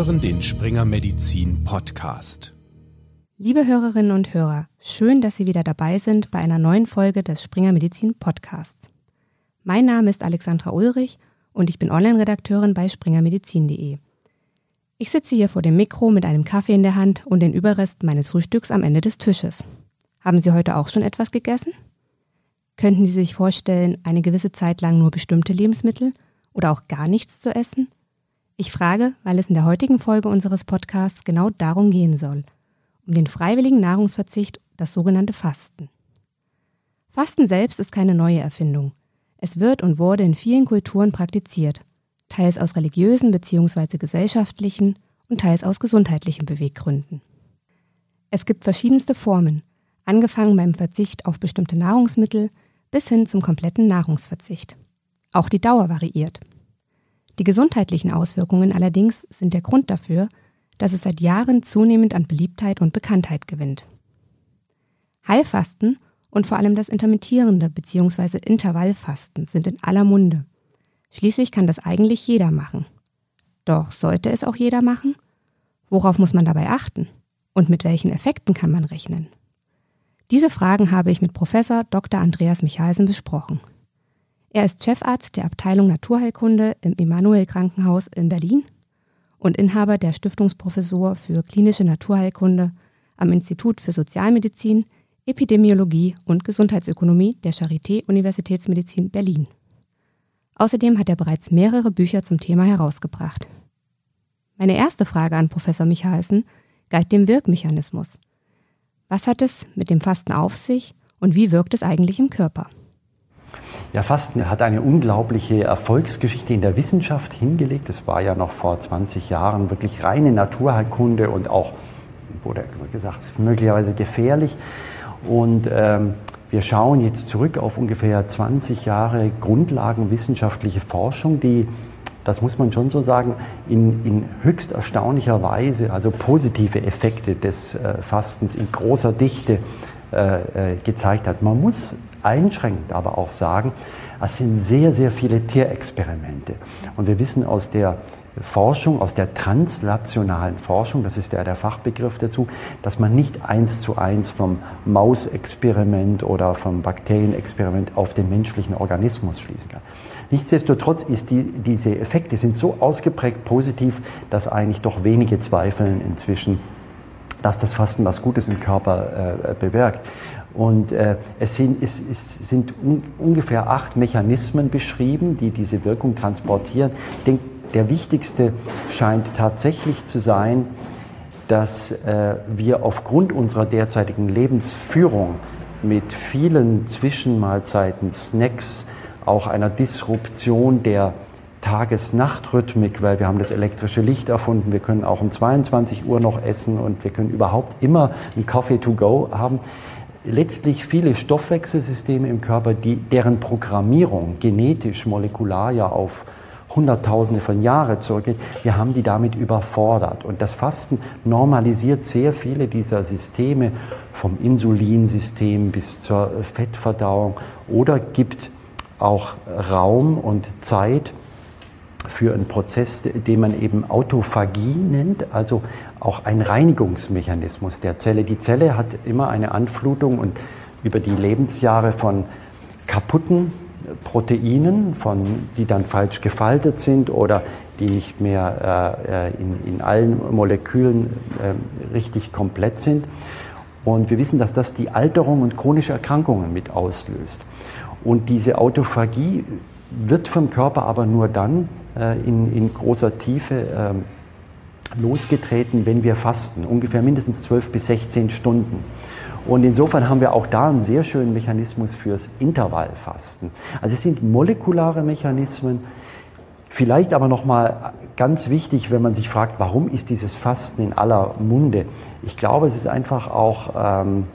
hören den Springer Medizin Podcast. Liebe Hörerinnen und Hörer, schön, dass Sie wieder dabei sind bei einer neuen Folge des Springer Medizin Podcasts. Mein Name ist Alexandra Ulrich und ich bin Online-Redakteurin bei springermedizin.de. Ich sitze hier vor dem Mikro mit einem Kaffee in der Hand und den Überrest meines Frühstücks am Ende des Tisches. Haben Sie heute auch schon etwas gegessen? Könnten Sie sich vorstellen, eine gewisse Zeit lang nur bestimmte Lebensmittel oder auch gar nichts zu essen? Ich frage, weil es in der heutigen Folge unseres Podcasts genau darum gehen soll, um den freiwilligen Nahrungsverzicht, das sogenannte Fasten. Fasten selbst ist keine neue Erfindung. Es wird und wurde in vielen Kulturen praktiziert, teils aus religiösen bzw. gesellschaftlichen und teils aus gesundheitlichen Beweggründen. Es gibt verschiedenste Formen, angefangen beim Verzicht auf bestimmte Nahrungsmittel bis hin zum kompletten Nahrungsverzicht. Auch die Dauer variiert. Die gesundheitlichen Auswirkungen allerdings sind der Grund dafür, dass es seit Jahren zunehmend an Beliebtheit und Bekanntheit gewinnt. Heilfasten und vor allem das intermittierende bzw. Intervallfasten sind in aller Munde. Schließlich kann das eigentlich jeder machen. Doch sollte es auch jeder machen? Worauf muss man dabei achten? Und mit welchen Effekten kann man rechnen? Diese Fragen habe ich mit Professor Dr. Andreas Michalsen besprochen. Er ist Chefarzt der Abteilung Naturheilkunde im Emanuel Krankenhaus in Berlin und Inhaber der Stiftungsprofessur für klinische Naturheilkunde am Institut für Sozialmedizin, Epidemiologie und Gesundheitsökonomie der Charité Universitätsmedizin Berlin. Außerdem hat er bereits mehrere Bücher zum Thema herausgebracht. Meine erste Frage an Professor Michalsen galt dem Wirkmechanismus. Was hat es mit dem Fasten auf sich und wie wirkt es eigentlich im Körper? Ja, Fasten hat eine unglaubliche Erfolgsgeschichte in der Wissenschaft hingelegt. Es war ja noch vor 20 Jahren wirklich reine Naturheilkunde und auch, wurde gesagt, möglicherweise gefährlich. Und ähm, wir schauen jetzt zurück auf ungefähr 20 Jahre grundlagenwissenschaftliche Forschung, die, das muss man schon so sagen, in, in höchst erstaunlicher Weise, also positive Effekte des äh, Fastens in großer Dichte äh, äh gezeigt hat. Man muss einschränkend aber auch sagen, es sind sehr, sehr viele Tierexperimente. Und wir wissen aus der Forschung, aus der translationalen Forschung, das ist ja der Fachbegriff dazu, dass man nicht eins zu eins vom Mausexperiment oder vom Bakterienexperiment auf den menschlichen Organismus schließen kann. Nichtsdestotrotz ist die, diese Effekte sind so ausgeprägt positiv, dass eigentlich doch wenige zweifeln inzwischen, dass das Fasten was Gutes im Körper äh, bewirkt. Und äh, es sind, es, es sind un, ungefähr acht Mechanismen beschrieben, die diese Wirkung transportieren. Ich denke, der wichtigste scheint tatsächlich zu sein, dass äh, wir aufgrund unserer derzeitigen Lebensführung mit vielen Zwischenmahlzeiten, Snacks, auch einer Disruption der Tages-Nacht-Rhythmik, weil wir haben das elektrische Licht erfunden, wir können auch um 22 Uhr noch essen und wir können überhaupt immer einen Coffee to go haben letztlich viele Stoffwechselsysteme im Körper, die, deren Programmierung genetisch, molekular ja auf Hunderttausende von Jahren zurückgeht, wir haben die damit überfordert. Und das Fasten normalisiert sehr viele dieser Systeme vom Insulinsystem bis zur Fettverdauung oder gibt auch Raum und Zeit für einen Prozess, den man eben Autophagie nennt, also auch ein Reinigungsmechanismus der Zelle. Die Zelle hat immer eine Anflutung und über die Lebensjahre von kaputten Proteinen, von, die dann falsch gefaltet sind oder die nicht mehr äh, äh in, in allen Molekülen äh, richtig komplett sind. Und wir wissen, dass das die Alterung und chronische Erkrankungen mit auslöst. Und diese Autophagie wird vom Körper aber nur dann in, in großer Tiefe äh, losgetreten, wenn wir fasten, ungefähr mindestens 12 bis 16 Stunden. Und insofern haben wir auch da einen sehr schönen Mechanismus fürs Intervallfasten. Also es sind molekulare Mechanismen, Vielleicht aber noch mal ganz wichtig, wenn man sich fragt, warum ist dieses Fasten in aller Munde? Ich glaube, es ist einfach auch ähm,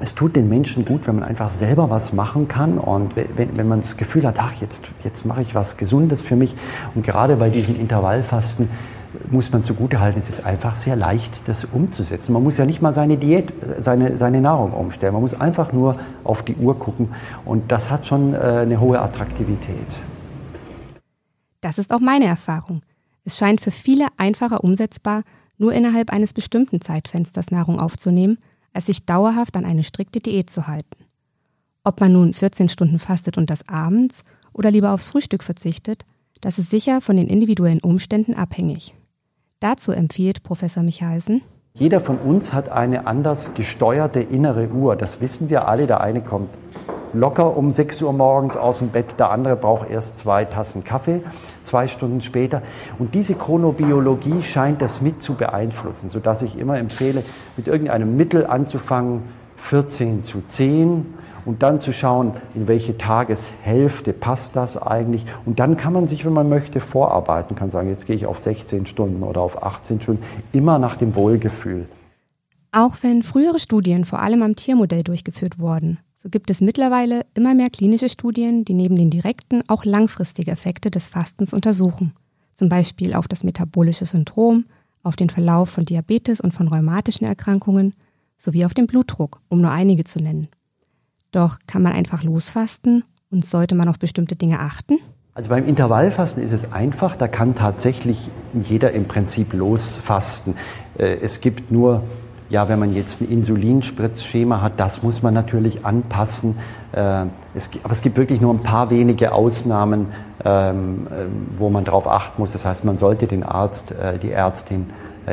es tut den Menschen gut, wenn man einfach selber was machen kann und wenn, wenn man das Gefühl hat, ach, jetzt, jetzt mache ich was Gesundes für mich. Und gerade bei diesem Intervallfasten muss man zugutehalten, es ist einfach sehr leicht, das umzusetzen. Man muss ja nicht mal seine Diät, seine, seine Nahrung umstellen. Man muss einfach nur auf die Uhr gucken und das hat schon äh, eine hohe Attraktivität. Das ist auch meine Erfahrung. Es scheint für viele einfacher umsetzbar, nur innerhalb eines bestimmten Zeitfensters Nahrung aufzunehmen, als sich dauerhaft an eine strikte Diät zu halten. Ob man nun 14 Stunden fastet und das abends oder lieber aufs Frühstück verzichtet, das ist sicher von den individuellen Umständen abhängig. Dazu empfiehlt Professor Michalsen, jeder von uns hat eine anders gesteuerte innere Uhr. Das wissen wir alle. Der eine kommt locker um 6 Uhr morgens aus dem Bett, der andere braucht erst zwei Tassen Kaffee, zwei Stunden später. Und diese Chronobiologie scheint das mit zu beeinflussen, sodass ich immer empfehle, mit irgendeinem Mittel anzufangen, 14 zu 10 und dann zu schauen, in welche Tageshälfte passt das eigentlich. Und dann kann man sich, wenn man möchte, vorarbeiten, kann sagen, jetzt gehe ich auf 16 Stunden oder auf 18 Stunden, immer nach dem Wohlgefühl. Auch wenn frühere Studien vor allem am Tiermodell durchgeführt wurden, so gibt es mittlerweile immer mehr klinische Studien, die neben den direkten auch langfristige Effekte des Fastens untersuchen. Zum Beispiel auf das metabolische Syndrom, auf den Verlauf von Diabetes und von rheumatischen Erkrankungen sowie auf den Blutdruck, um nur einige zu nennen. Doch kann man einfach losfasten und sollte man auf bestimmte Dinge achten? Also beim Intervallfasten ist es einfach, da kann tatsächlich jeder im Prinzip losfasten. Äh, es gibt nur, ja, wenn man jetzt ein Insulinspritzschema hat, das muss man natürlich anpassen. Äh, es, aber es gibt wirklich nur ein paar wenige Ausnahmen, ähm, äh, wo man darauf achten muss. Das heißt, man sollte den Arzt, die Ärztin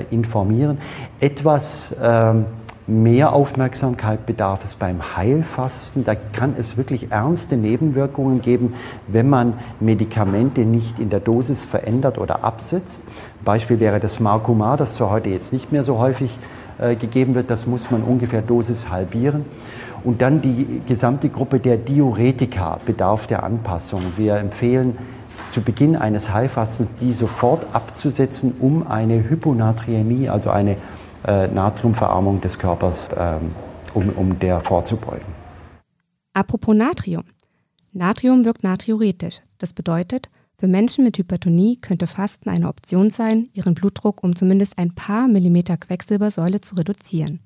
informieren. Etwas ähm, Mehr Aufmerksamkeit bedarf es beim Heilfasten. Da kann es wirklich ernste Nebenwirkungen geben, wenn man Medikamente nicht in der Dosis verändert oder absetzt. Beispiel wäre das Marcumar, das zwar heute jetzt nicht mehr so häufig äh, gegeben wird, das muss man ungefähr Dosis halbieren. Und dann die gesamte Gruppe der Diuretika bedarf der Anpassung. Wir empfehlen zu Beginn eines Heilfastens die sofort abzusetzen, um eine Hyponatriämie, also eine äh, Natriumverarmung des Körpers, ähm, um, um der vorzubeugen. Apropos Natrium. Natrium wirkt natriuretisch. Das bedeutet, für Menschen mit Hypertonie könnte Fasten eine Option sein, ihren Blutdruck um zumindest ein paar Millimeter Quecksilbersäule zu reduzieren.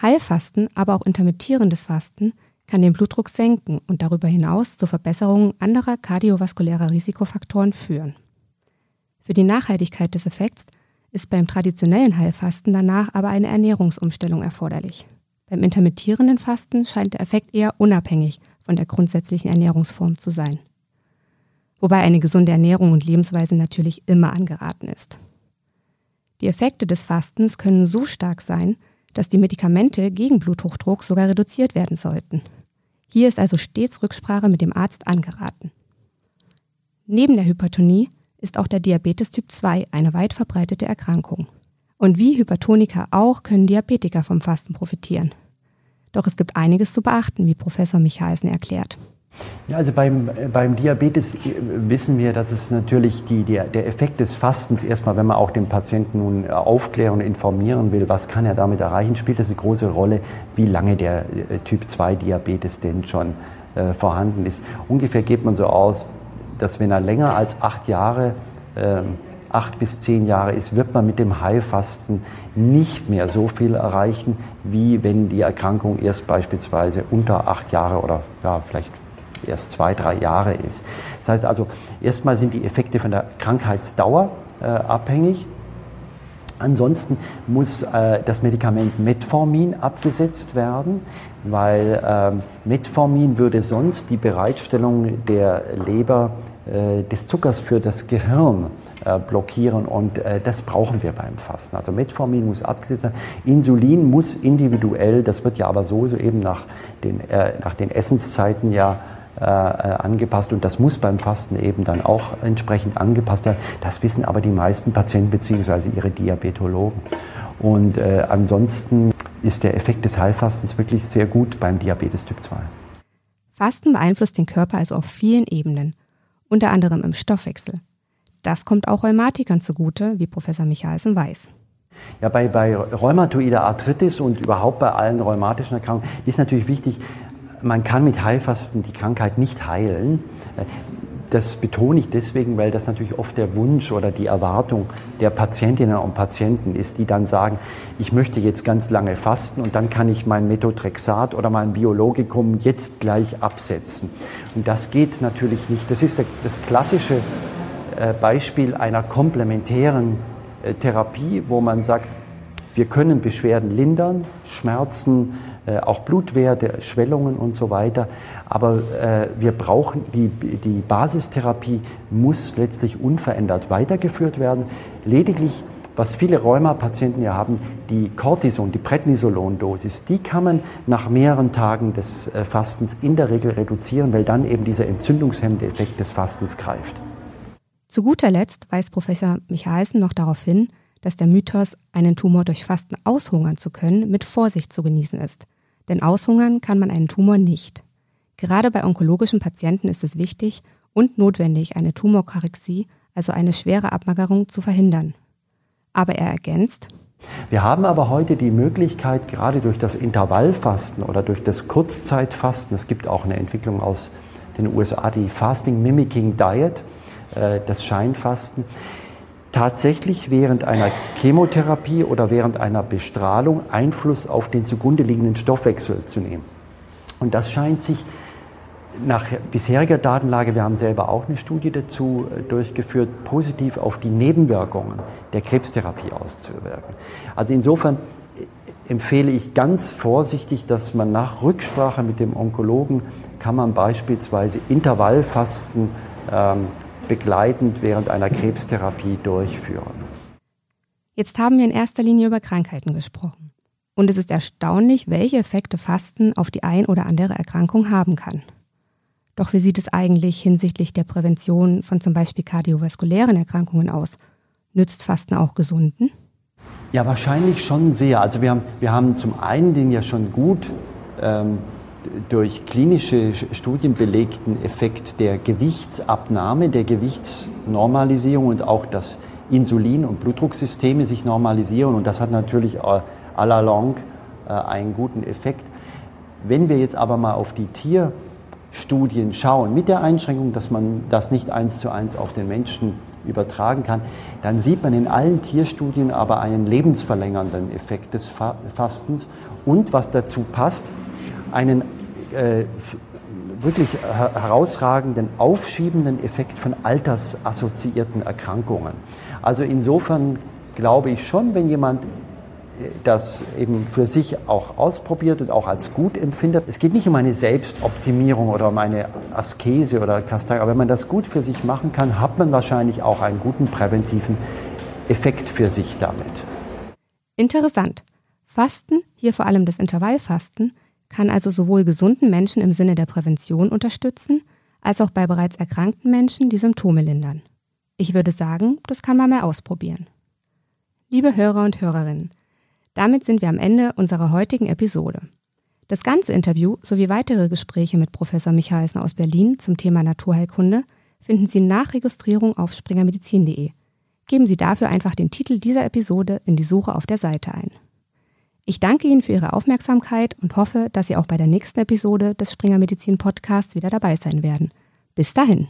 Heilfasten, aber auch intermittierendes Fasten kann den Blutdruck senken und darüber hinaus zur Verbesserung anderer kardiovaskulärer Risikofaktoren führen. Für die Nachhaltigkeit des Effekts ist beim traditionellen Heilfasten danach aber eine Ernährungsumstellung erforderlich. Beim intermittierenden Fasten scheint der Effekt eher unabhängig von der grundsätzlichen Ernährungsform zu sein. Wobei eine gesunde Ernährung und Lebensweise natürlich immer angeraten ist. Die Effekte des Fastens können so stark sein, dass die Medikamente gegen Bluthochdruck sogar reduziert werden sollten. Hier ist also stets Rücksprache mit dem Arzt angeraten. Neben der Hypertonie ist auch der Diabetes Typ 2 eine weit verbreitete Erkrankung. Und wie Hypertoniker auch können Diabetiker vom Fasten profitieren. Doch es gibt einiges zu beachten, wie Professor Michalsen erklärt. Ja, also beim, beim Diabetes äh, wissen wir, dass es natürlich die, der, der Effekt des Fastens erstmal, wenn man auch den Patienten nun aufklären und informieren will, was kann er damit erreichen, spielt das eine große Rolle, wie lange der äh, Typ 2 Diabetes denn schon äh, vorhanden ist. Ungefähr geht man so aus, dass wenn er länger als acht Jahre, äh, acht bis zehn Jahre ist, wird man mit dem Heilfasten nicht mehr so viel erreichen, wie wenn die Erkrankung erst beispielsweise unter acht Jahre oder ja, vielleicht erst zwei, drei Jahre ist. Das heißt also, erstmal sind die Effekte von der Krankheitsdauer äh, abhängig. Ansonsten muss äh, das Medikament Metformin abgesetzt werden, weil ähm, Metformin würde sonst die Bereitstellung der Leber äh, des Zuckers für das Gehirn äh, blockieren und äh, das brauchen wir beim Fasten. Also Metformin muss abgesetzt werden. Insulin muss individuell, das wird ja aber so, so eben nach den, äh, nach den Essenszeiten ja äh, angepasst und das muss beim Fasten eben dann auch entsprechend angepasst werden. Das wissen aber die meisten Patienten bzw. ihre Diabetologen. Und äh, ansonsten ist der Effekt des Heilfastens wirklich sehr gut beim Diabetes Typ 2. Fasten beeinflusst den Körper also auf vielen Ebenen, unter anderem im Stoffwechsel. Das kommt auch Rheumatikern zugute, wie Professor Michalsen weiß. Ja, bei, bei rheumatoider Arthritis und überhaupt bei allen rheumatischen Erkrankungen ist natürlich wichtig, man kann mit Heilfasten die Krankheit nicht heilen. Das betone ich deswegen, weil das natürlich oft der Wunsch oder die Erwartung der Patientinnen und Patienten ist, die dann sagen, ich möchte jetzt ganz lange fasten und dann kann ich mein Methotrexat oder mein Biologikum jetzt gleich absetzen. Und das geht natürlich nicht. Das ist das klassische äh, Beispiel einer komplementären äh, Therapie, wo man sagt, wir können Beschwerden lindern, Schmerzen, auch Blutwerte, Schwellungen und so weiter. Aber äh, wir brauchen die, die Basistherapie muss letztlich unverändert weitergeführt werden. Lediglich was viele Rheuma-Patienten ja haben, die Cortison, die Prednisolon-Dosis, die kann man nach mehreren Tagen des äh, Fastens in der Regel reduzieren, weil dann eben dieser entzündungshemmende Effekt des Fastens greift. Zu guter Letzt weist Professor Michalsen noch darauf hin, dass der Mythos, einen Tumor durch Fasten aushungern zu können, mit Vorsicht zu genießen ist. Denn aushungern kann man einen Tumor nicht. Gerade bei onkologischen Patienten ist es wichtig und notwendig, eine Tumorkarexie, also eine schwere Abmagerung, zu verhindern. Aber er ergänzt, wir haben aber heute die Möglichkeit, gerade durch das Intervallfasten oder durch das Kurzzeitfasten, es gibt auch eine Entwicklung aus den USA, die Fasting Mimicking Diet, äh, das Scheinfasten, tatsächlich während einer Chemotherapie oder während einer Bestrahlung Einfluss auf den zugrunde liegenden Stoffwechsel zu nehmen. Und das scheint sich nach bisheriger Datenlage, wir haben selber auch eine Studie dazu äh, durchgeführt, positiv auf die Nebenwirkungen der Krebstherapie auszuwirken. Also insofern äh, empfehle ich ganz vorsichtig, dass man nach Rücksprache mit dem Onkologen kann man beispielsweise Intervallfasten ähm, begleitend während einer Krebstherapie durchführen. Jetzt haben wir in erster Linie über Krankheiten gesprochen. Und es ist erstaunlich, welche Effekte Fasten auf die ein oder andere Erkrankung haben kann. Doch wie sieht es eigentlich hinsichtlich der Prävention von zum Beispiel kardiovaskulären Erkrankungen aus? Nützt Fasten auch Gesunden? Ja, wahrscheinlich schon sehr. Also wir haben, wir haben zum einen den ja schon gut ähm, durch klinische Studien belegten Effekt der Gewichtsabnahme, der Gewichtsnormalisierung und auch das Insulin- und Blutdrucksysteme sich normalisieren. Und das hat natürlich äh, à la longue äh, einen guten Effekt. Wenn wir jetzt aber mal auf die Tierstudien schauen, mit der Einschränkung, dass man das nicht eins zu eins auf den Menschen übertragen kann, dann sieht man in allen Tierstudien aber einen lebensverlängernden Effekt des Fastens und was dazu passt, einen äh, wirklich herausragenden, aufschiebenden Effekt von altersassoziierten Erkrankungen. Also insofern glaube ich schon, wenn jemand äh, das eben für sich auch ausprobiert und auch als gut empfindet. Es geht nicht um eine Selbstoptimierung oder um eine Askese oder Kastei, aber wenn man das gut für sich machen kann, hat man wahrscheinlich auch einen guten präventiven Effekt für sich damit. Interessant. Fasten, hier vor allem das Intervallfasten, kann also sowohl gesunden Menschen im Sinne der Prävention unterstützen, als auch bei bereits erkrankten Menschen die Symptome lindern. Ich würde sagen, das kann man mal ausprobieren. Liebe Hörer und Hörerinnen, damit sind wir am Ende unserer heutigen Episode. Das ganze Interview sowie weitere Gespräche mit Professor Michalsen aus Berlin zum Thema Naturheilkunde finden Sie nach Registrierung auf springermedizin.de. Geben Sie dafür einfach den Titel dieser Episode in die Suche auf der Seite ein. Ich danke Ihnen für Ihre Aufmerksamkeit und hoffe, dass Sie auch bei der nächsten Episode des Springer Medizin Podcasts wieder dabei sein werden. Bis dahin.